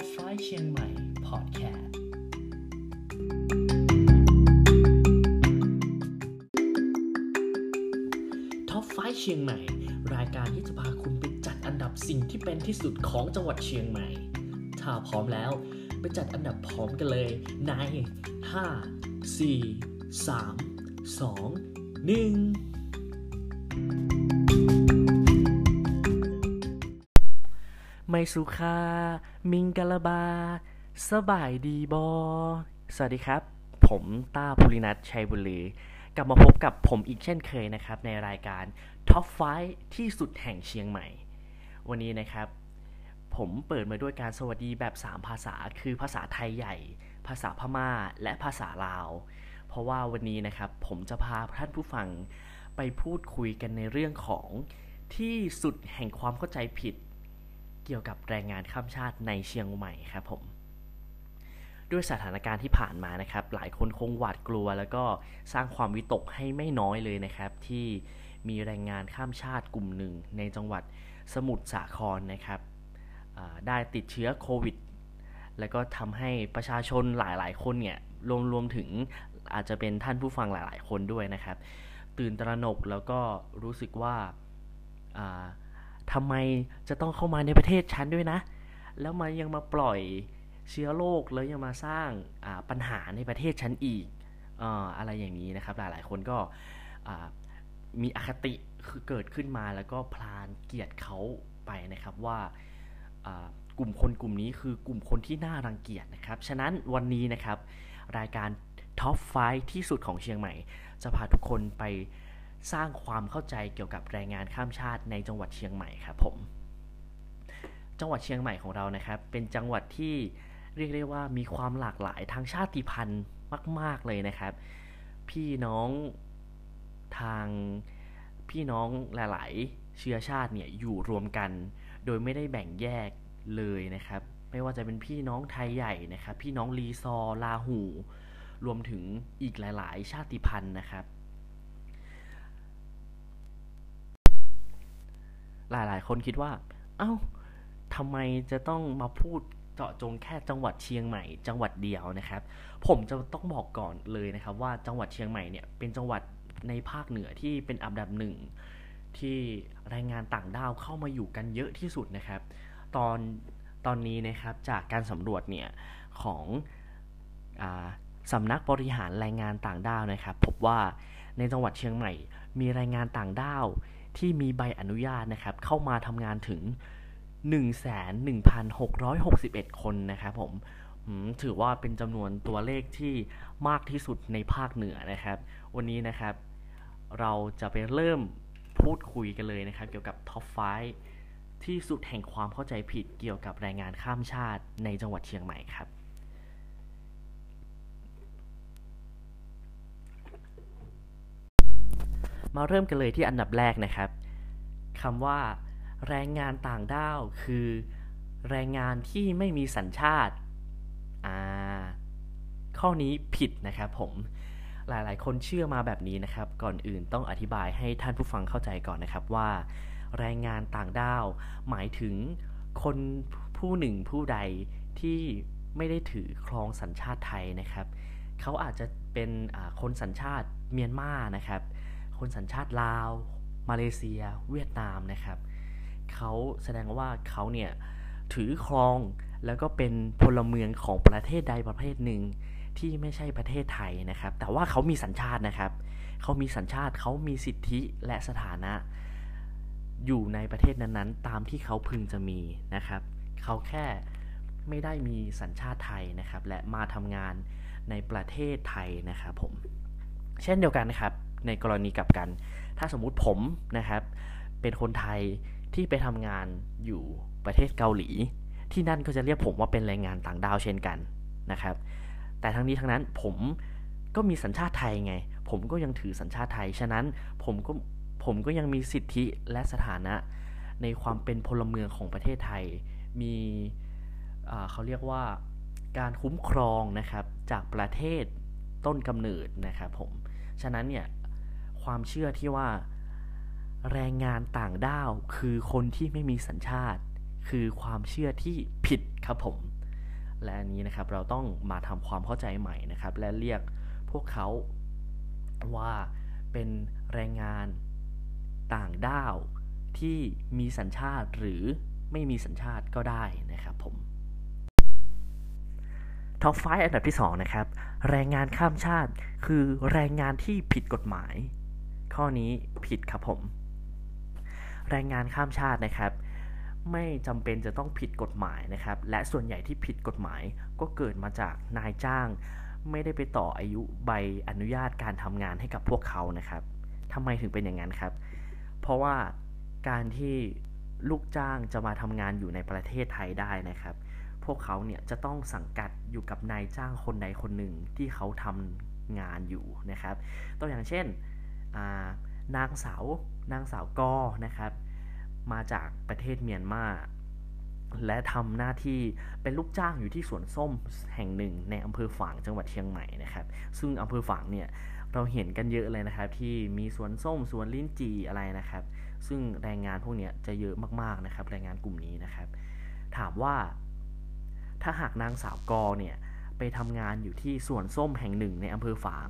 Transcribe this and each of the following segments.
Top 5 เชียงใหม่ Podcast Top 5เชียงใหม่ รายการที่จะพาคุณไปจัดอันดับสิ่งที่เป็นที่สุดของจังหวัดเชียงใหม่ ถ้าพร้อมแล้ว ไปจัดอันดับพร้อมกันเลย ใน 5 4 3 2 1ไมสุคา มิงกะลาบา สบายดีบอ สวัสดีครับ ผมต้าภูรินัทชัยบุรีกลับมาพบกับผมอีกเช่นเคยนะครับ ในรายการท็อปไฟที่สุดแห่งเชียงใหม่ วันนี้นะครับ ผมเปิดมาด้วยการสวัสดีแบบ 3 ภาษา คือภาษาไทยใหญ่ ภาษาพม่า และภาษาลาว เพราะว่าวันนี้นะครับ ผมจะพาท่านผู้ฟังไปพูดคุยกันในเรื่องของที่สุดแห่งความเข้าใจผิด กี่ยวกับแรงงานข้ามชาติในเชียงใหม่ครับผมด้วยสถานการณ์ที่ผ่านมานะครับ หลายคนคงหวาดกลัว แล้วก็สร้างความวิตกให้ไม่น้อยเลยนะครับ ที่มีแรงงานข้ามชาติกลุ่มหนึ่ง ในจังหวัดสมุทรสาครนะครับได้ติดเชื้อโควิด แล้วก็ทำให้ประชาชนหลายๆ คนเนี่ยรวมรวมถึงอาจจะเป็นท่านผู้ฟังหลาย ๆ คนด้วยนะครับ ตื่นตระหนกแล้วก็รู้สึกว่า อ่าทำไมจะต้องเข้ามาในประเทศฉันด้วยนะ แล้วมายังมาปล่อยเชื้อโรคแล้วยังมาสร้างปัญหาในประเทศฉันอีกออะไรอย่างนี้นะครับ หลายๆ คนก็มีอคติคือเกิดขึ้นมาแล้วก็พลานเกลียดเขาไปนะครับว่ากลุ่มคนกลุ่มนี้คือกลุ่มคนที่น่ารังเกียจนะครับ ฉะนั้นวันนี้นะครับ รายการท็อปไฟที่สุดของเชียงใหม่ จะพาทุกคนไป สร้างความเข้าใจเกี่ยวกับแรงงานข้ามชาติในจังหวัดเชียงใหม่ครับผม จังหวัดเชียงใหม่ของเรานะครับ เป็นจังหวัดที่เรียกได้ว่ามีความหลากหลายทางชาติพันธุ์มาก ๆเลยนะครับ พี่น้องทางพี่น้องหลาย ๆ เชื้อชาติเนี่ยอยู่รวมกัน โดยไม่ได้แบ่งแยกเลยนะครับ ไม่ว่าจะเป็นพี่น้องไทยใหญ่นะครับ พี่น้องลีซอร์ลาหู รวมถึงอีกหลาย ๆ ชาติพันธุ์นะครับ หลายๆ คนคิดว่า เอ้าทำไมจะต้องมาพูดเจาะจงแค่จังหวัดเชียงใหม่ จังหวัดเดียวนะครับ ผมจะต้องบอกก่อนเลยนะครับ ว่าจังหวัดเชียงใหม่เนี่ยเป็นจังหวัดในภาคเหนือที่เป็นอันดับหนึ่งที่แรงงานต่างด้าวเข้ามาอยู่กันเยอะที่สุดนะครับ ตอนตอนนี้นะครับจากการสำรวจเนี่ยของอสำนักบริหารแรงงานต่างด้าวนะครับ พบว่าในจังหวัดเชียงใหม่มีแรงงานต่างด้าว ที่มีใบอนุญาตนะครับ เข้ามาทำงานถึง 11,661 คนนะครับผมถือว่าเป็นจำนวนตัวเลขที่มากที่สุดในภาคเหนือนะครับ วันนี้นะครับ เราจะไปเริ่มพูดคุยกันเลยนะครับ เกี่ยวกับท็อป5ที่สุดแห่งความเข้าใจผิดเกี่ยวกับแรงงานข้ามชาติในจังหวัดเชียงใหม่ครับ มาเริ่มกันเลยที่อันดับแรกนะครับคำว่า แรงงานต่างด้าว คือ แรงงานที่ไม่มีสัญชาติอ่าข้อนี้ผิดนะครับผมหลาย ๆ คนเชื่อมาแบบนี้นะครับ ก่อนอื่นต้องอธิบายให้ท่านผู้ฟังเข้าใจก่อนนะครับว่า แรงงานต่างด้าว หมายถึงคนผู้หนึ่งผู้ใดที่ไม่ได้ถือครองสัญชาติไทยนะครับ เขาอาจจะเป็นคนสัญชาติเมียนมานะครับ คนสัญชาติลาว มาเลเซีย เวียดนามนะครับเขาแสดงว่าเขาเนี่ยถือครองแล้วก็เป็นพลเมืองของประเทศใดประเทศหนึ่งที่ไม่ใช่ประเทศไทยนะครับ แต่ว่าเขามีสัญชาตินะครับเขามีสัญชาติเขามีสิทธิและสถานะ อยู่ในประเทศนั้นๆ ตามที่เขาพึงจะมีนะครับเขาแค่ไม่ได้มีสัญชาติไทยนะครับ และมาทำงานในประเทศไทยนะครับผม เช่นเดียวกันนะครับ ในกรณีกลับกัน ถ้าสมมุติผมนะครับ เป็นคนไทยที่ไปทำงานอยู่ประเทศเกาหลี ที่นั่นก็จะเรียกผมว่าเป็นแรงงานต่างด้าวเช่นกันนะครับ แต่ทั้งนี้ทั้งนั้นผมก็มีสัญชาติไทยไง ผมก็ยังถือสัญชาติไทย ฉะนั้นผมก็ผมก็ยังมีสิทธิและสถานะในความเป็นพลเมืองของประเทศไทย มีเขาเรียกว่าการคุ้มครองนะครับจากประเทศต้นกำเนิดนะครับผม ฉะนั้นเนี่ย ความเชื่อที่ว่า แรงงานต่างด้าวคือคนที่ไม่มีสัญชาติ คือความเชื่อที่ผิดครับผม และอันนี้นะครับเราต้องมาทำความเข้าใจใหม่นะครับ และเรียกพวกเขาว่าเป็นแรงงานต่างด้าวที่มีสัญชาติหรือไม่มีสัญชาติก็ได้นะครับผมTop Five อันดับที่ 2 นะครับ แรงงานข้ามชาติ คือแรงงานที่ผิดกฎหมาย ข้อนี้ผิดครับผม แรงงานข้ามชาตินะครับ ไม่จำเป็นจะต้องผิดกฎหมายนะครับ และส่วนใหญ่ที่ผิดกฎหมายก็เกิดมาจากนายจ้าง ไม่ได้ไปต่ออายุใบอนุญาตการทำงานให้กับพวกเขานะครับทำไมถึงเป็นอย่างนั้นครับ เพราะว่าการที่ลูกจ้างจะมาทำงานอยู่ในประเทศไทยได้นะครับ พวกเขาเนี่ยจะต้องสังกัดอยู่กับนายจ้างคนใดคนหนึ่งที่เขาทำงานอยู่นะครับ ตัวอย่างเช่น นางสาวนางสาวกอนะครับ มาจากประเทศเมียนมาและทำหน้าที่เป็นลูกจ้างอยู่ที่สวนส้มแห่งหนึ่งในอำเภอฝางจังหวัดเชียงใหม่นะครับ ซึ่งอำเภอฝางเนี่ยเราเห็นกันเยอะเลยนะครับ ที่มีสวนส้มสวนลิ้นจี่อะไรนะครับ ซึ่งแรงงานพวกนี้จะเยอะมากๆนะครับ แรงงานกลุ่มนี้นะครับ ถามว่า ถ้าหากนางสาวกอเนี่ยไปทำงานอยู่ที่สวนส้มแห่งหนึ่งในอำเภอฝาง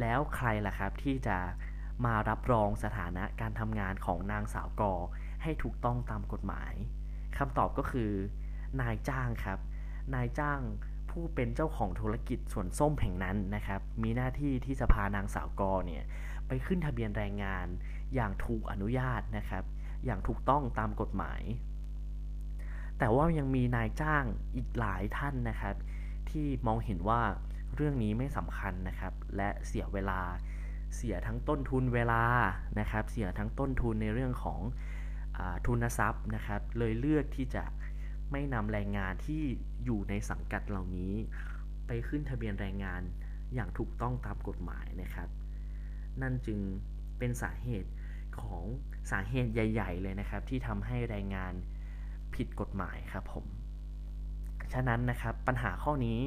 แล้วใครล่ะครับที่จะมารับรองสถานะการทำงานของนางสาวกอให้ถูกต้องตามกฎหมายคำตอบก็คือ นายจ้างครับ นายจ้างผู้เป็นเจ้าของธุรกิจส่วนส้มแห่งนั้นนะครับ มีหน้าที่ที่จะพานางสาวกอเนี่ยไปขึ้นทะเบียนแรงงานอย่างถูกอนุญาตนะครับ อย่างถูกต้องตามกฎหมาย แต่ว่ายังมีนายจ้างอีกหลายท่านนะครับ ที่มองเห็นว่า เรื่องนี้ไม่สำคัญนะครับ และเสียเวลาเสียทั้งต้นทุนเวลานะครับ เสียทั้งต้นทุนในเรื่องของอทุนทรัพย์นะครับ เลยเลือกที่จะไม่นำแรงงานที่อยู่ในสังกัดเหล่านี้ ไปขึ้นทะเบียนแรงงานอย่างถูกต้องตามกฎหมายนะครับ นั่นจึงเป็นสาเหตุของสาเหตุใหญ่ ๆ เลยนะครับ ที่ทำให้แรงงานผิดกฎหมายครับผม ฉะนั้นนะครับปัญหาข้อนี้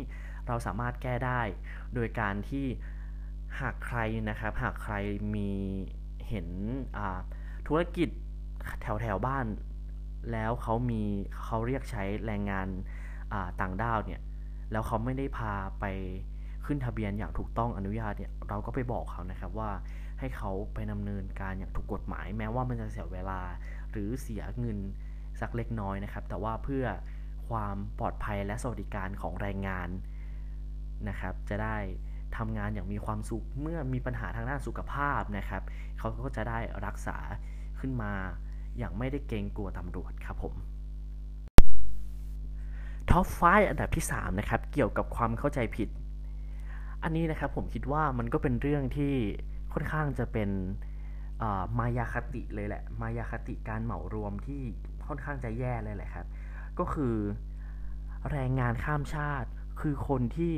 เราสามารถแก้ได้ โดยการที่หากใครนะครับ หากใครมีเห็นธุรกิจแถวแถวบ้าน แล้วเขามีเขาเรียกใช้แรงงานต่างด้าวเนี่ย แล้วเขาไม่ได้พาไปขึ้นทะเบียนอย่างถูกต้องอนุญาตเนี่ยเราก็ไปบอกเขานะครับว่าให้เขาไปดำเนินการอย่างถูกกฎหมาย แม้ว่ามันจะเสียเวลาหรือเสียเงินสักเล็กน้อยนะครับ แต่ว่าเพื่อความปลอดภัยและสวัสดิการของแรงงาน นะครับ จะได้ทำงานอย่างมีความสุข เมื่อมีปัญหาทางด้านสุขภาพนะครับ เขาก็จะได้รักษาขึ้นมาอย่างไม่ได้เกรงกลัวตำรวจครับผมท็อปไฟอันดับที่3นะครับเกี่ยวกับความเข้าใจผิด อันนี้นะครับผมคิดว่ามันก็เป็นเรื่องที่ค่อนข้างจะเป็นมายาคติเลยแหละ มายาคติการเหมารวมที่ค่อนข้างจะแย่เลยแหละครับ ก็คือแรงงานข้ามชาติคือคนที่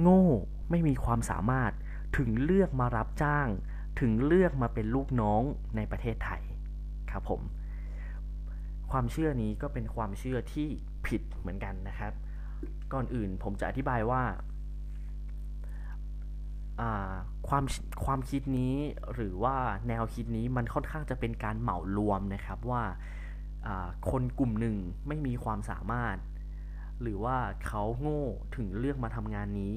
โง่ไม่มีความสามารถถึงเลือกมารับจ้าง ถึงเลือกมาเป็นลูกน้องในประเทศไทยครับผม ความเชื่อนี้ก็เป็นความเชื่อที่ผิดเหมือนกันนะครับ ก่อนอื่นผมจะอธิบายว่าความความคิดนี้หรือว่าแนวคิดนี้มันค่อนข้างจะเป็นการเหมารวมนะครับว่าคนกลุ่มหนึ่งไม่มีความสามารถ หรือว่าเขาโง่ถึงเลือกมาทำงานนี้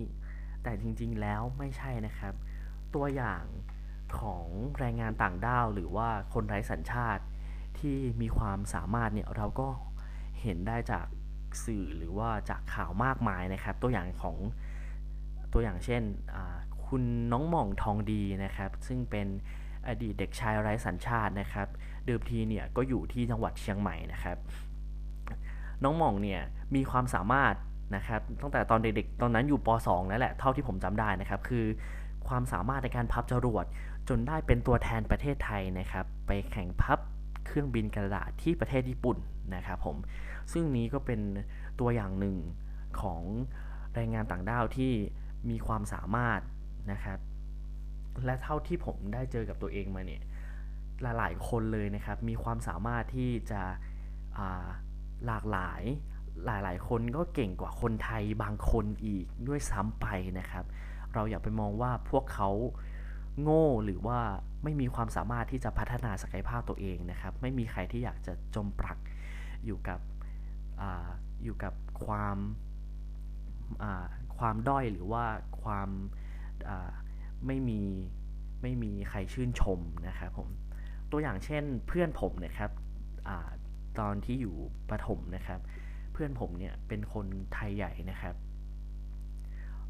แต่จริงๆแล้วไม่ใช่นะครับ ตัวอย่างของแรงงานต่างด้าว หรือว่าคนไร้สัญชาติที่มีความสามารถเนี่ยเราก็เห็นได้จากสื่อหรือว่าจากข่าวมากมายนะครับ ตัวอย่างของตัวอย่างเช่นคุณน้องหม่องทองดีนะครับ ซึ่งเป็นอดีตเด็กชายไร้สัญชาตินะครับ เดิมทีเนี่ยก็อยู่ที่จังหวัดเชียงใหม่นะครับ น้องหม่องเนี่ยมีความสามารถนะครับตั้งแต่ตอนเด็กๆ ตอนนั้นอยู่ป .2 แล้วแหละเท่าที่ผมจำได้นะครับ คือความสามารถในการพับจรวดจนได้เป็นตัวแทนประเทศไทยนะครับ ไปแข่งพับเครื่องบินกระดาษที่ประเทศญี่ปุ่นนะครับผมซึ่งนี้ก็เป็นตัวอย่างหนึ่งของแรงงานต่างด้าวที่มีความสามารถนะครับ และเท่าที่ผมได้เจอกับตัวเองมาเนี่ยหลายๆคนเลยนะครับ มีความสามารถที่จะ หลากหลายหลายๆ คนก็เก่งกว่าคนไทยบางคนอีกด้วยซ้ำไปนะครับ เราอย่าไปมองว่าพวกเขาโง่หรือว่าไม่มีความสามารถที่จะพัฒนาศักยภาพตัวเองนะครับ ไม่มีใครที่อยากจะจมปลักอยู่กับอยู่กับความความด้อยหรือว่าความไม่มีไม่มีใครชื่นชมนะครับผมตัวอย่างเช่นเพื่อนผมนะครับ ตอนที่อยู่ประถมนะครับ เพื่อนผมเนี่ยเป็นคนไทยใหญ่นะครับ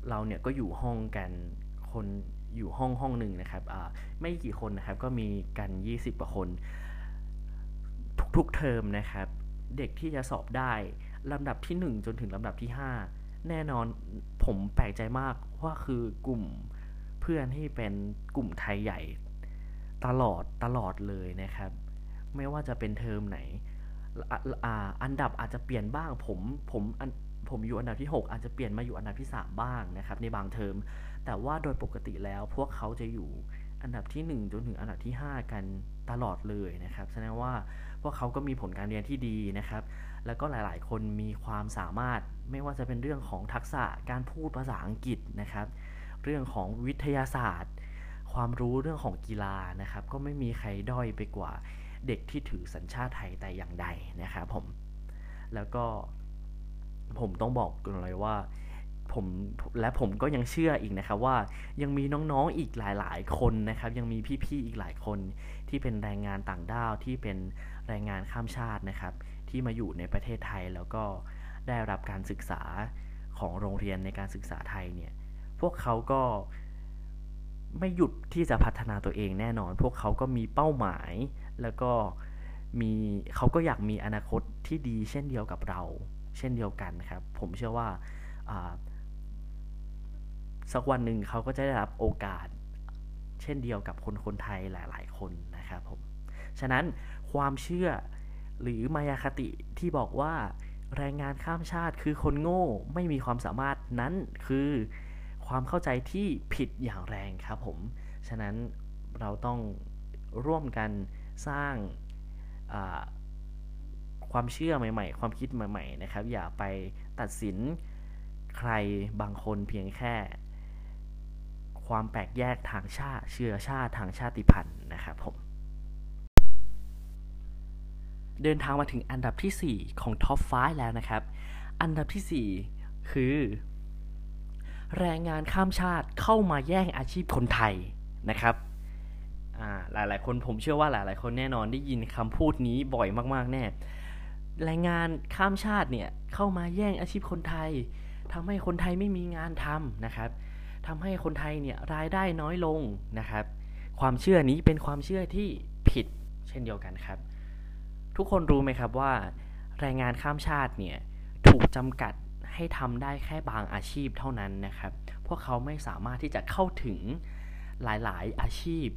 เราเนี่ยก็อยู่ห้องกันคนอยู่ห้องห้องหนึ่งนะครับไม่กี่คนนะครับก็มีกัน 20กว่าคน ทุกๆเทอมนะครับ เด็กที่จะสอบได้ลำดับที่ 1 จนถึงลำดับที่ 5 แน่นอนผมแปลกใจมากว่าคือกลุ่มเพื่อนที่เป็นกลุ่มไทยใหญ่ ตลอดตลอดเลยนะครับ ไม่ว่าจะเป็นเทอมไหน อันดับอาจจะเปลี่ยนบ้างผมผมผมอยู่อันดับที่ 6 อาจจะเปลี่ยนมาอยู่อันดับที่ 3 บ้างนะครับในบางเทอม แต่ว่าโดยปกติแล้วพวกเขาจะอยู่อันดับที่ 1 จนถึงอันดับที่ 5 กันตลอดเลยนะครับแสดงว่าพวกเขาก็มีผลการเรียนที่ดีนะครับ แล้วก็หลายๆ คนมีความสามารถไม่ว่าจะเป็นเรื่องของทักษะการพูดภาษาอังกฤษนะครับ เรื่องของวิทยาศาสตร์ ความรู้เรื่องของกีฬานะครับ ก็ไม่มีใครด้อยไปกว่า เด็กที่ถือสัญชาติไทยแต่อย่างใดนะครับผม แล้วก็ผมต้องบอกกันเลยว่าผมและผมก็ยังเชื่ออีกนะครับว่ายังมีน้องๆอีกหลายๆคนนะครับ ยังมีพี่ๆอีกหลายคนที่เป็นแรงงานต่างด้าวที่เป็นแรงงานข้ามชาตินะครับ ที่มาอยู่ในประเทศไทยแล้วก็ได้รับการศึกษาของโรงเรียนในการศึกษาไทยเนี่ยพวกเขาก็ ไม่หยุดที่จะพัฒนาตัวเองแน่นอน พวกเขาก็มีเป้าหมาย แล้วก็มีเขาก็อยากมีอนาคตที่ดีเช่นเดียวกับเรา เช่นเดียวกันครับ ผมเชื่อว่าสักวันหนึ่งเขาก็จะได้รับโอกาส เช่นเดียวกับคนคนไทยหลาย ๆ คนนะครับผมฉะนั้นความเชื่อหรือมายาคติที่บอกว่าแรงงานข้ามชาติคือคนโง่ไม่มีความสามารถนั้นคือ ความเข้าใจที่ผิดอย่างแรงครับผม ฉะนั้นเราต้องร่วมกันสร้างความเชื่อใหม่ ๆ ความคิดใหม่ ๆ นะครับ อย่าไปตัดสินใครบางคนเพียงแค่ ความแปลกแยกทางชาติ เชื้อชาติทางชาติพันธุ์นะครับผม เดินทางมาถึงอันดับที่ 4 ของท็อป5แล้วนะครับ อันดับที่ 4 คือ แรงงานข้ามชาติเข้ามาแย่งอาชีพคนไทยนะครับหลายๆคนผมเชื่อว่าหลายๆคนแน่นอนได้ยินคำพูดนี้บ่อยมากๆแน่แรงงานข้ามชาติเนี่ยเข้ามาแย่งอาชีพคนไทยทำให้คนไทยไม่มีงานทำนะครับทำให้คนไทยเนี่ยรายได้น้อยลงนะครับ ความเชื่อนี้เป็นความเชื่อที่ผิดเช่นเดียวกันครับ ทุกคนรู้ไหมครับว่า แรงงานข้ามชาติเนี่ยถูกจำกัด ให้ทำได้แค่บางอาชีพเท่านั้นนะครับ พวกเขาไม่สามารถที่จะเข้าถึงหลายๆ อาชีพ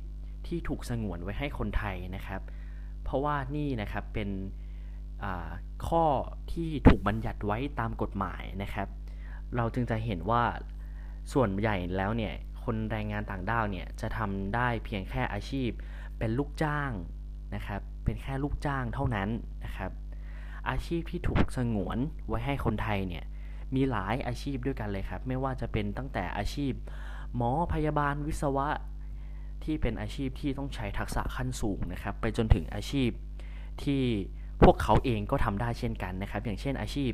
ที่ถูกสงวนไว้ให้คนไทยนะครับ เพราะว่านี่นะครับเป็นข้อที่ถูกบัญญัติไว้ตามกฎหมายนะครับ เราจึงจะเห็นว่าส่วนใหญ่แล้วเนี่ยคนแรงงานต่างด้าวเนี่ยจะทำได้เพียงแค่อาชีพเป็นลูกจ้างนะครับ เป็นแค่ลูกจ้างเท่านั้นนะครับ อาชีพที่ถูกสงวนไว้ให้คนไทยเนี่ย มีหลายอาชีพด้วยกันเลยครับ ไม่ว่าจะเป็นตั้งแต่อาชีพ หมอพยาบาลวิศวะ ที่เป็นอาชีพที่ต้องใช้ทักษะขั้นสูงนะครับ ไปจนถึงอาชีพที่พวกเขาเองก็ทำได้เช่นกันนะครับ อย่างเช่นอาชีพ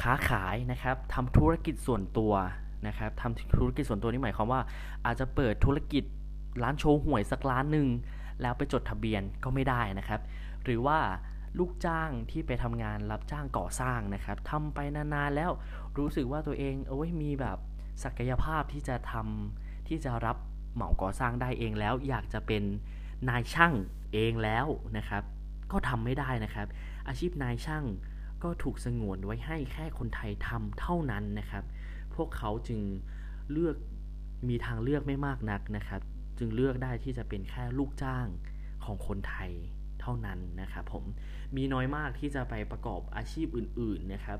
ค้าขายนะครับทำธุรกิจส่วนตัวนะครับทำธุรกิจส่วนตัวนี่หมายความว่า อาจจะเปิดธุรกิจร้านโชว์หวยสักร้านหนึ่งแล้วไปจดทะเบียนก็ไม่ได้นะครับ หรือว่า ลูกจ้างที่ไปทำงานรับจ้างก่อสร้างนะครับทำไปนานๆแล้วรู้สึกว่าตัวเองเอ้ยมีแบบศักยภาพที่จะทำที่จะรับเหมาก่อสร้างได้เองแล้ว อยากจะเป็นนายช่างเองแล้วนะครับ ก็ทำไม่ได้นะครับ อาชีพนายช่างก็ถูกสงวนไว้ให้แค่คนไทยทำเท่านั้นนะครับ พวกเขาจึงเลือกมีทางเลือกไม่มากนักนะครับ จึงเลือกได้ที่จะเป็นแค่ลูกจ้างของคนไทย ท่านั้นนะครับผมมีน้อยมากที่จะไปประกอบอาชีพอื่นๆนะครับ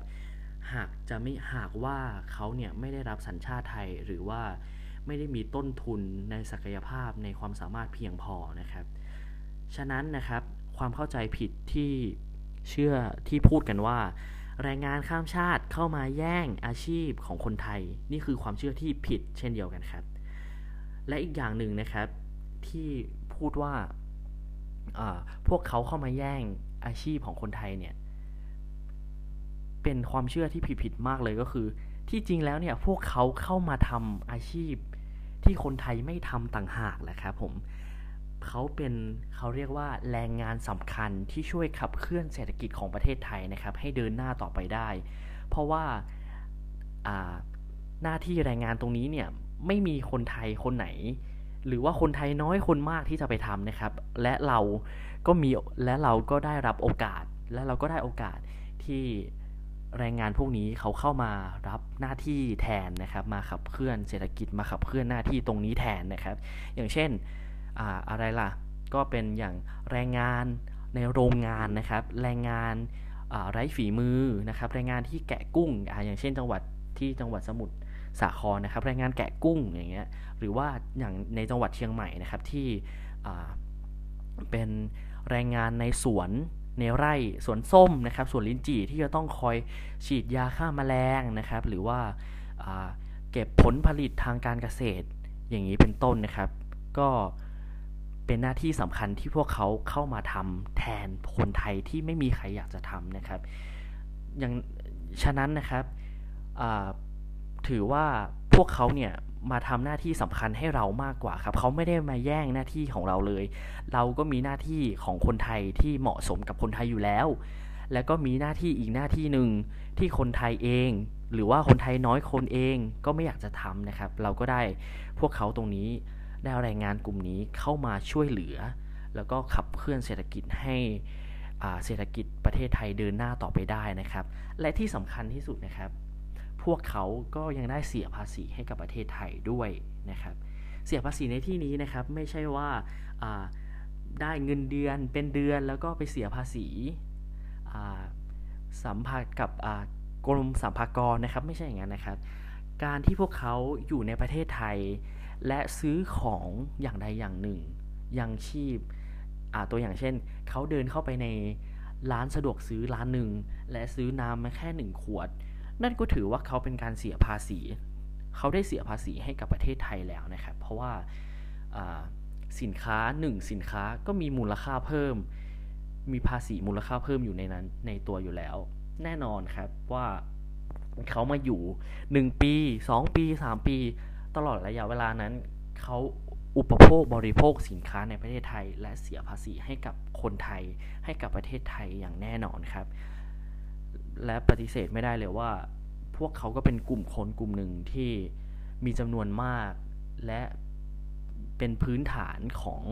หากจะไม่หากว่าเขาเนี่ยไม่ได้รับสัญชาติไทยหรือว่าไม่ได้มีต้นทุนในศักยภาพในความสามารถเพียงพอนะครับ ฉะนั้นนะครับความเข้าใจผิดที่เชื่อที่พูดกันว่า แรงงานข้ามชาติเข้ามาแย่งอาชีพของคนไทย นี่คือความเชื่อที่ผิดเช่นเดียวกันครับ และอีกอย่างหนึ่งนะครับที่พูดว่า พวกเขาเข้ามาแย่งอาชีพของคนไทยเนี่ย เป็นความเชื่อที่ผิดๆมากเลยก็คือ ที่จริงแล้วเนี่ยพวกเขาเข้ามาทำอาชีพที่คนไทยไม่ทำต่างหากแหละครับผมเขาเป็นเขาเรียกว่าแรงงานสำคัญที่ช่วยขับเคลื่อนเศรษฐกิจของประเทศไทยนะครับ ให้เดินหน้าต่อไปได้ เพราะว่าหน้าที่แรงงานตรงนี้เนี่ยไม่มีคนไทยคนไหน หรือว่าคนไทยน้อยคนมากที่จะไปทำนะครับ และเราก็มีและเราก็ได้รับโอกาส และเราก็ได้โอกาสที่แรงงานพวกนี้เขาเข้ามารับหน้าที่แทนนะครับ มาขับเคลื่อนเศรษฐกิจมาขับเคลื่อนหน้าที่ตรงนี้แทนนะครับ อย่างเช่นอะไรล่ะ ก็เป็นอย่างแรงงานในโรงงานนะครับ แรงงานไร้ฝีมือนะครับ แรงงานที่แกะกุ้งออย่างเช่นจังหวัดที่จังหวัดสมุทร สาครนะครับแรงงานแกะกุ้งอย่างเงี้ยหรือว่าอย่างในจังหวัดเชียงใหม่นะครับที่เป็นแรงงานในสวนในไร่สวนส้มนะครับสวนลิ้นจี่ที่จะต้องคอยฉีดยาฆ่ามาแมลงนะครับ หรือว่าเก็บผลผลิตทางการเกษตรอย่างนี้เป็นต้นนะครับ ก็เป็นหน้าที่สำคัญที่พวกเขาเข้ามาทำแทนคนไทยที่ไม่มีใครอยากจะทำนะครับ อย่างฉะนั้นนะครับ ถือว่าพวกเขาเนี่ยมาทำหน้าที่สำคัญให้เรามากกว่าครับ เขาไม่ได้มาแย่งหน้าที่ของเราเลย เราก็มีหน้าที่ของคนไทยที่เหมาะสมกับคนไทยอยู่แล้ว แล้วก็มีหน้าที่อีกหน้าที่หนึ่งที่คนไทยเอง หรือว่าคนไทยน้อยคนเองก็ไม่อยากจะทำนะครับ เราก็ได้พวกเขาตรงนี้ได้แรงงานกลุ่มนี้เข้ามาช่วยเหลือ แล้วก็ขับเคลื่อนเศรษฐกิจให้เศรษฐกิจประเทศไทยเดินหน้าต่อไปได้นะครับ และที่สำคัญที่สุดนะครับ วกเขาก็ยังได้เสียภาษีให้กับประเทศไทยด้วยนะครับ เสียภาษีในที่นี้นะครับไม่ใช่ว่าได้เงินเดือนเป็นเดือนแล้วก็ไปเสียภาษีสัมผัสกับกรมสัมภากรนะครับ ไม่ใช่อย่างนั้นนะครับ การที่พวกเขาอยู่ในประเทศไทย และซื้อของอย่างใดอย่างหนึ่งยังชีพตัวอย่างเช่น เขาเดินเข้าไปในร้านสะดวกซื้อร้านหนึ่งและซื้อน้ำมาแค่หนึ่งขวด นั่นก็ถือว่าเขาเป็นการเสียภาษี เขาได้เสียภาษีให้กับประเทศไทยแล้วนะครับ เพราะว่าสินค้าหนึ่งสินค้าก็มีมูลค่าเพิ่ม มีภาษีมูลค่าเพิ่มอยู่ในนั้นในตัวอยู่แล้ว แน่นอนครับว่าเขามาอยู่ 1 ปี 2 ปี 3 ปี ตลอดระยะเวลานั้น เขาอุปโภคบริโภคสินค้าในประเทศไทย และเสียภาษีให้กับคนไทย ให้กับประเทศไทยอย่างแน่นอนครับ และปฏิเสธไม่ได้เลยว่า พวกเขาก็เป็นกลุ่มคนกลุ่มหนึ่งที่มีจำนวนมาก และเป็นพื้นฐานของ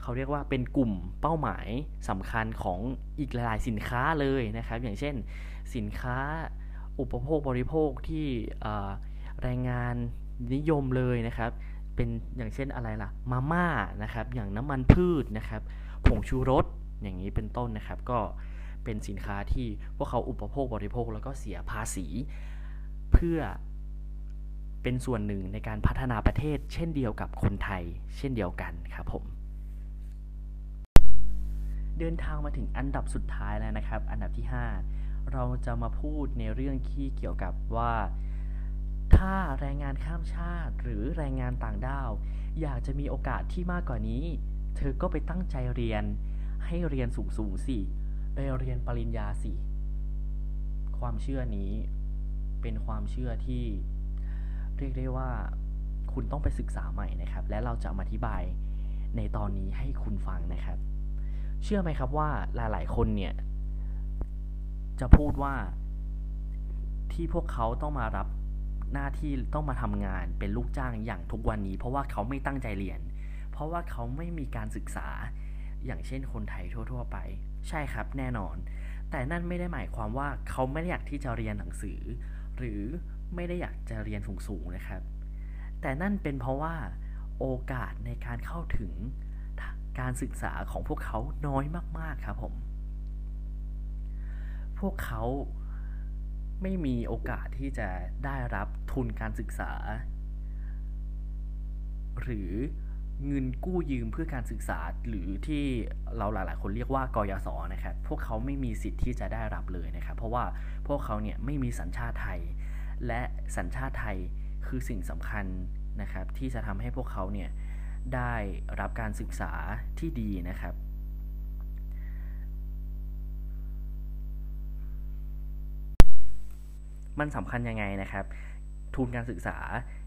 เขาเรียกว่าเป็นกลุ่มเป้าหมายสำคัญของอีกหลายสินค้าเลยนะครับ อย่างเช่น สินค้าอุปโภคบริโภคที่แรงงานนิยมเลยนะครับ เป็นอย่างเช่นอะไรล่ะมาม่านะครับ อย่างน้ำมันพืชนะครับ ผงชูรสอย่างนี้เป็นต้นนะครับ ก็ เป็นสินค้าที่พวกเขาอุปโภคบริโภค แล้วก็เสียภาษี เพื่อเป็นส่วนหนึ่งในการพัฒนาประเทศ เช่นเดียวกับคนไทย เช่นเดียวกันครับผม เดินทางมาถึงอันดับสุดท้ายแล้วนะครับ อันดับที่ 5 เราจะมาพูดในเรื่องที่เกี่ยวกับว่า ถ้าแรงงานข้ามชาติหรือแรงงานต่างด้าว อยากจะมีโอกาสที่มากกว่านี้ เธอก็ไปตั้งใจเรียนให้เรียนสูงสูงสิ เรียนปริญญาสิความเชื่อนี้เป็นความเชื่อที่เรียกได้ว่าคุณต้องไปศึกษาใหม่นะครับ และเราจะมาอธิบายในตอนนี้ให้คุณฟังนะครับ เชื่อไหมครับว่าหลาย ๆ คนเนี่ย จะพูดว่าที่พวกเขาต้องมารับหน้าที่ต้องมาทำงานเป็นลูกจ้างอย่างทุกวันนี้ เพราะว่าเขาไม่ตั้งใจเรียน เพราะว่าเขาไม่มีการศึกษา อย่างเช่นคนไทยทั่ว ๆ ไป ใช่ครับแน่นอน แต่นั่นไม่ได้หมายความว่าเขาไม่ได้อยากที่จะเรียนหนังสือ หรือไม่ได้อยากจะเรียนสูงๆนะครับ แต่นั่นเป็นเพราะว่าโอกาสในการเข้าถึงการศึกษาของพวกเขาน้อยมากๆครับผม พวกเขาไม่มีโอกาสที่จะได้รับทุนการศึกษา หรือ เงินกู้ยืมเพื่อการศึกษาหรือที่เราหลาย ๆ คนเรียกว่ากยศนะครับ พวกเขาไม่มีสิทธิ์ที่จะได้รับเลยนะครับ เพราะว่าพวกเขาเนี่ยไม่มีสัญชาติไทย และสัญชาติไทยคือสิ่งสำคัญนะครับ ที่จะทำให้พวกเขาเนี่ยได้รับการศึกษาที่ดีนะครับมันสำคัญยังไงนะครับ ทุนการศึกษา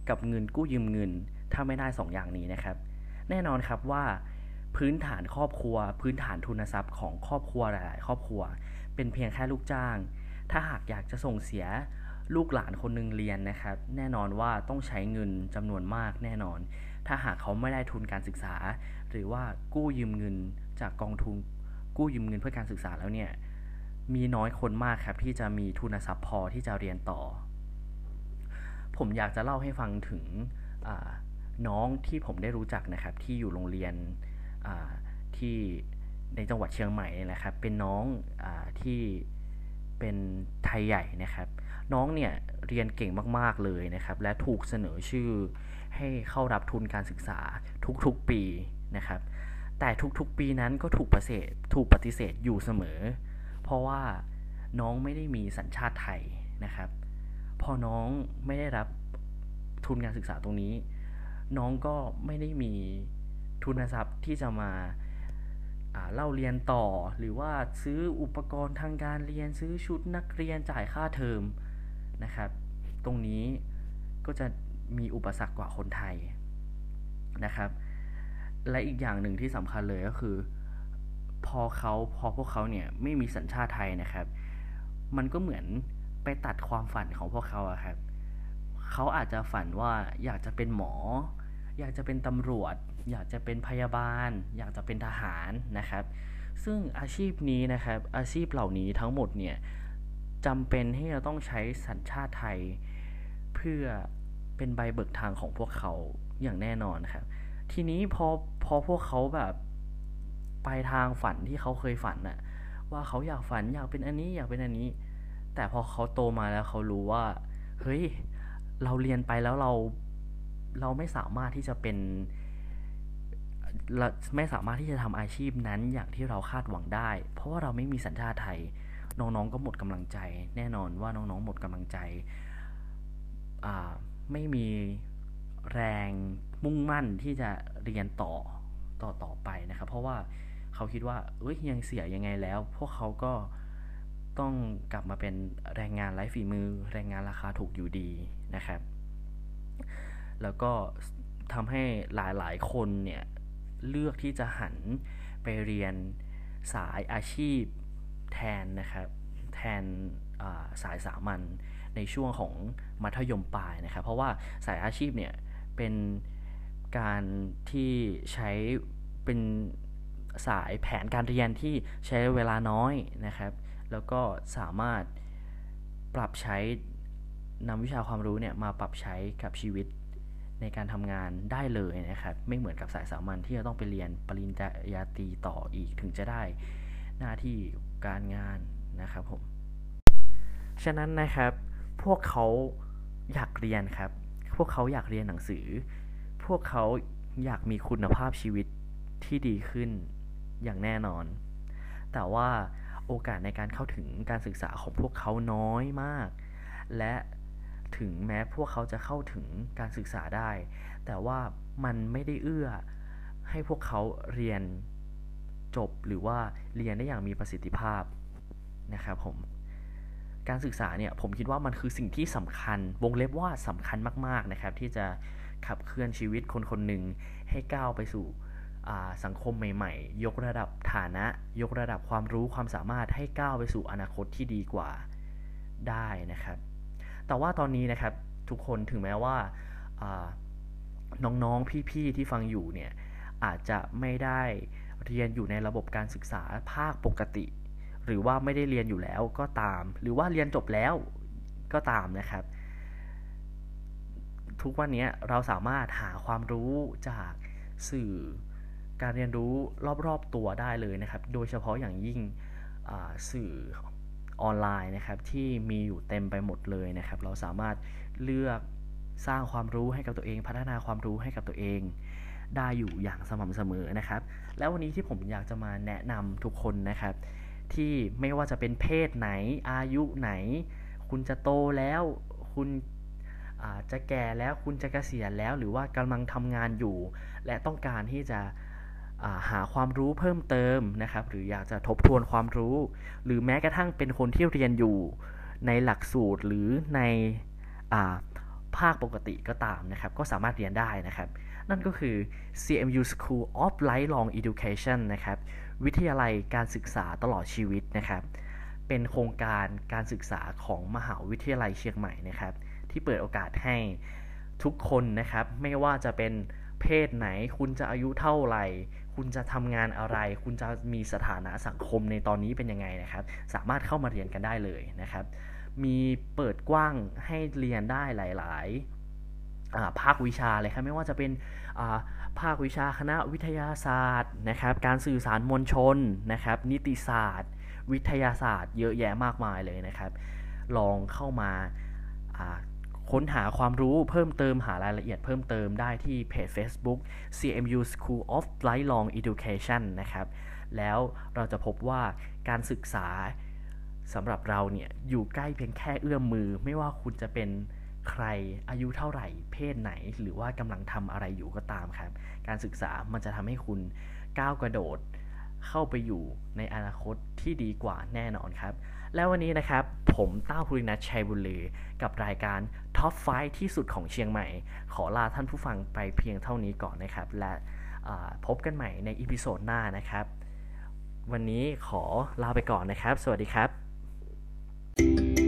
กับเงินกู้ยืมเงิน ถ้าไม่ได้ 2ออย่างนี้นะครับ แน่นอนครับว่าพื้นฐานครอบครัว พื้นฐานทุนทรัพย์ของครอบครัวหลาย ๆ ครอบครัว เป็นเพียงแค่ลูกจ้าง ถ้าหากอยากจะส่งเสียลูกหลานคนหนึ่งเรียนนะครับ แน่นอนว่าต้องใช้เงินจำนวนมากแน่นอน ถ้าหากเขาไม่ได้ทุนการศึกษา หรือว่ากู้ยืมเงินจากกองทุน กู้ยืมเงินเพื่อการศึกษาแล้วเนี่ยมีน้อยคนมากครับที่จะมีทุนทรัพย์พอที่จะเรียนต่อ ผมอยากจะเล่าให้ฟังถึง น้องที่ผมได้รู้จักนะครับ ที่อยู่โรงเรียนที่ในจังหวัดเชียงใหม่นี่แหละครับ เป็นน้องอที่เป็นไทยใหญ่นะครับ น้องเนี่ยเรียนเก่งมากๆเลยนะครับ และถูกเสนอชื่อให้เข้ารับทุนการศึกษาทุกๆปีนะครับ แต่ทุกๆปีนั้นก็ถูกปฏิเสธถูกปฏิเสธอยู่เสมอ เพราะว่าน้องไม่ได้มีสัญชาติไทยนะครับ พอน้องไม่ได้รับทุนการศึกษาตรงนี้ น้องก็ไม่ได้มีทุนทรัพย์ที่จะมาเล่าเรียนต่อ หรือว่าซื้ออุปกรณ์ทางการเรียนซื้อชุดนักเรียนจ่ายค่าเทอมนะครับ ตรงนี้ก็จะมีอุปสรรคกว่าคนไทยนะครับ และอีกอย่างหนึ่งที่สำคัญเลยก็คือ พอเขาพอพวกเขาเนี่ยไม่มีสัญชาติไทยนะครับ มันก็เหมือนไปตัดความฝันของพวกเขาอะครับ เขาอาจจะฝันว่าอยากจะเป็นหมอ อยากจะเป็นตำรวจ อยากจะเป็นพยาบาล อยากจะเป็นทหารนะครับ ซึ่งอาชีพนี้นะครับอาชีพเหล่านี้ทั้งหมดเนี่ยจำเป็นให้เราต้องใช้สัญชาติไทย เพื่อเป็นใบเบิกทางของพวกเขาอย่างแน่นอนครับทีนี้พอพอพวกเขาแบบไปทางฝันที่เขาเคยฝันน่ะว่าเขาอยากฝันอยากเป็นอันนี้อยากเป็นอันนี้ แต่พอเขาโตมาแล้วเขารู้ว่า เฮ้ย เราเรียนไปแล้วเรา เราไม่สามารถที่จะเป็นเราไม่สามารถที่จะทำอาชีพนั้นอย่างที่เราคาดหวังได้ เพราะว่าเราไม่มีสัญชาติไทย น้องๆก็หมดกำลังใจ แน่นอนว่าน้องๆหมดกำลังใจ ไม่มีแรงมุ่งมั่นที่จะเรียนต่อต่อต่อไปนะครับ เพราะว่าเขาคิดว่าเอ้ยยังเสียยังไงแล้ว พวกเขาก็ต้องกลับมาเป็นแรงงานไร้ฝีมือ แรงงานราคาถูกอยู่ดีนะครับ แล้วก็ทำให้หลายๆ คนเนี่ยเลือกที่จะหันไปเรียนสายอาชีพแทนนะครับ แทนสายสามัญในช่วงของมัธยมปลายนะครับ เพราะว่าสายอาชีพเนี่ยเป็นการที่ใช้เป็นสายแผนการเรียนที่ใช้เวลาน้อยนะครับ แล้วก็สามารถปรับใช้นำวิชาความรู้เนี่ยมาปรับใช้กับชีวิต ในการทำงานได้เลยนะครับไม่เหมือนกับสายสามัญที่จะต้องไปเรียนปริญญาตรีต่ออีกถึงจะได้หน้าที่การงานนะครับผมฉะนั้นนะครับพวกเขาอยากเรียนครับ พวกเขาอยากเรียนหนังสือ พวกเขาอยากมีคุณภาพชีวิตที่ดีขึ้นอย่างแน่นอน แต่ว่าโอกาสในการเข้าถึงการศึกษาของพวกเขาน้อยมาก และ ถึงแม้พวกเขาจะเข้าถึงการศึกษาได้ แต่ว่ามันไม่ได้เอื้อให้พวกเขาเรียนจบหรือว่าเรียนได้อย่างมีประสิทธิภาพนะครับผมการศึกษาเนี่ยผมคิดว่ามันคือสิ่งที่สำคัญ วงเล็บว่าสำคัญมาก ๆนะครับ ที่จะขับเคลื่อนชีวิตคนคนหนึ่งให้ก้าวไปสู่สังคมใหม่ ๆ ยกระดับฐานะ ยกระดับความรู้ความสามารถให้ก้าวไปสู่อนาคตที่ดีกว่าได้นะครับ แต่ว่าตอนนี้นะครับทุกคนถึงแม้ว่าน้องๆ พี่ๆ ที่ฟังอยู่เนี่ยอาจจะไม่ได้เรียนอยู่ในระบบการศึกษาภาคปกติ หรือว่าไม่ได้เรียนอยู่แล้วก็ตาม หรือว่าเรียนจบแล้วก็ตามนะครับ ทุกวันนี้เราสามารถหาความรู้จากสื่อการเรียนรู้รอบๆตัวได้เลยนะครับ โดยเฉพาะอย่างยิ่งสื่อ ออนไลน์นะครับที่มีอยู่เต็มไปหมดเลยนะครับ เราสามารถเลือกสร้างความรู้ให้กับตัวเอง พัฒนาความรู้ให้กับตัวเอง ได้อยู่อย่างสม่ำเสมอนะครับ แล้ววันนี้ที่ผมอยากจะมาแนะนำทุกคนนะครับ ที่ไม่ว่าจะเป็นเพศไหนอายุไหน คุณจะโตแล้วคุณจะแก่แล้วคุณจะเกษียณแล้วหรือว่ากำลังทำงานอยู่ และต้องการที่จะ หาความรู้เพิ่มเติมนะครับหรืออยากจะทบทวนความรู้ หรือแม้กระทั่งเป็นคนที่เรียนอยู่ในหลักสูตรหรือในภาคปกติก็ตามนะครับ ก็สามารถเรียนได้นะครับ นั่นก็คือ CMU School of Lifelong Education นะครับ วิทยาลัยการศึกษาตลอดชีวิตนะครับ เป็นโครงการการศึกษาของมหาวิทยาลัยเชียงใหม่นะครับ ที่เปิดโอกาสให้ทุกคนนะครับ ไม่ว่าจะเป็นเพศไหน คุณจะอายุเท่าไหร่ คุณจะทำงานอะไร คุณจะมีสถานะสังคมในตอนนี้เป็นยังไงนะครับ สามารถเข้ามาเรียนกันได้เลยนะครับ มีเปิดกว้างให้เรียนได้หลาย ๆ ภาควิชาเลยครับไม่ว่าจะเป็นภาควิชาคณะวิทยาศาสตร์นะครับการสื่อสารมวลชนนะครับ นิติศาสตร์ วิทยาศาสตร์ เยอะแยะมากมายเลยนะครับ ลองเข้ามา ค้นหาความรู้เพิ่มเติมหารายละเอียดเพิ่มเติมได้ที่เพจ Facebook CMU School of Lifelong Education นะครับ แล้วเราจะพบว่าการศึกษาสำหรับเราเนี่ย อยู่ใกล้เพียงแค่เอื้อมมือ ไม่ว่าคุณจะเป็นใครอายุเท่าไหร่ เพศไหน หรือว่ากำลังทำอะไรอยู่ก็ตามครับ การศึกษามันจะทำให้คุณก้าวกระโดดเข้าไปอยู่ในอนาคตที่ดีกว่าแน่นอนครับ และวันนี้นะครับ ผมต้าภูรินัทชัยบุรีกับรายการTop Five ที่สุดของเชียงใหม่ ขอลาท่านผู้ฟังไปเพียงเท่านี้ก่อนนะครับ และพบกันใหม่ใน episode หน้านะครับ วันนี้ขอลาไปก่อนนะครับ สวัสดีครับ